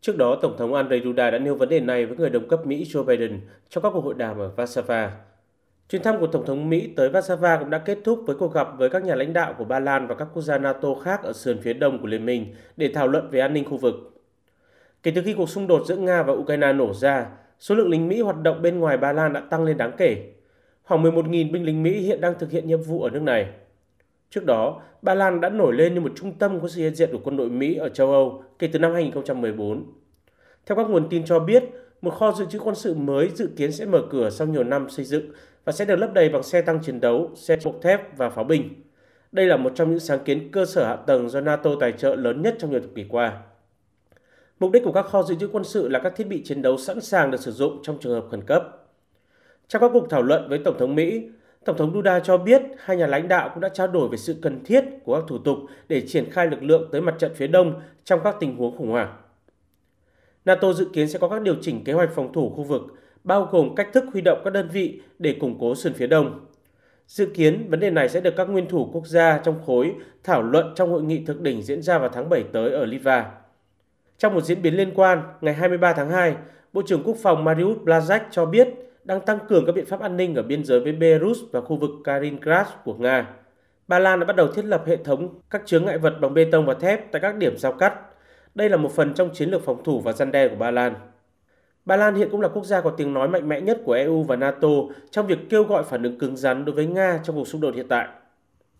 Trước đó, Tổng thống Andrzej Duda đã nêu vấn đề này với người đồng cấp Mỹ Joe Biden trong các cuộc hội đàm ở Warsaw. Chuyến thăm của Tổng thống Mỹ tới Warsaw cũng đã kết thúc với cuộc gặp với các nhà lãnh đạo của Ba Lan và các quốc gia NATO khác ở sườn phía đông của Liên minh để thảo luận về an ninh khu vực. Kể từ khi cuộc xung đột giữa Nga và Ukraine nổ ra, số lượng lính Mỹ hoạt động bên ngoài Ba Lan đã tăng lên đáng kể. Khoảng 11.000 binh lính Mỹ hiện đang thực hiện nhiệm vụ ở nước này. Trước đó, Ba Lan đã nổi lên như một trung tâm của sự hiện diện của quân đội Mỹ ở châu Âu kể từ năm 2014. Theo các nguồn tin cho biết, một kho dự trữ quân sự mới dự kiến sẽ mở cửa sau nhiều năm xây dựng và sẽ được lấp đầy bằng xe tăng chiến đấu, xe bọc thép và pháo binh. Đây là một trong những sáng kiến cơ sở hạ tầng do NATO tài trợ lớn nhất trong nhiều thập kỷ qua. Mục đích của các kho dự trữ quân sự là các thiết bị chiến đấu sẵn sàng được sử dụng trong trường hợp khẩn cấp. Trong các cuộc thảo luận với Tổng thống Mỹ, Tổng thống Duda cho biết hai nhà lãnh đạo cũng đã trao đổi về sự cần thiết của các thủ tục để triển khai lực lượng tới mặt trận phía đông trong các tình huống khủng hoảng. NATO dự kiến sẽ có các điều chỉnh kế hoạch phòng thủ khu vực, bao gồm cách thức huy động các đơn vị để củng cố sườn phía đông. Dự kiến vấn đề này sẽ được các nguyên thủ quốc gia trong khối thảo luận trong hội nghị thượng đỉnh diễn ra vào tháng 7 tới ở Litva. Trong một diễn biến liên quan, ngày 23 tháng 2, Bộ trưởng Quốc phòng Mariusz Blazak cho biết đang tăng cường các biện pháp an ninh ở biên giới với Belarus và khu vực Kaliningrad của Nga. Ba Lan đã bắt đầu thiết lập hệ thống các chướng ngại vật bằng bê tông và thép tại các điểm giao cắt. Đây là một phần trong chiến lược phòng thủ và gian đe của Ba Lan. Ba Lan hiện cũng là quốc gia có tiếng nói mạnh mẽ nhất của EU và NATO trong việc kêu gọi phản ứng cứng rắn đối với Nga trong cuộc xung đột hiện tại.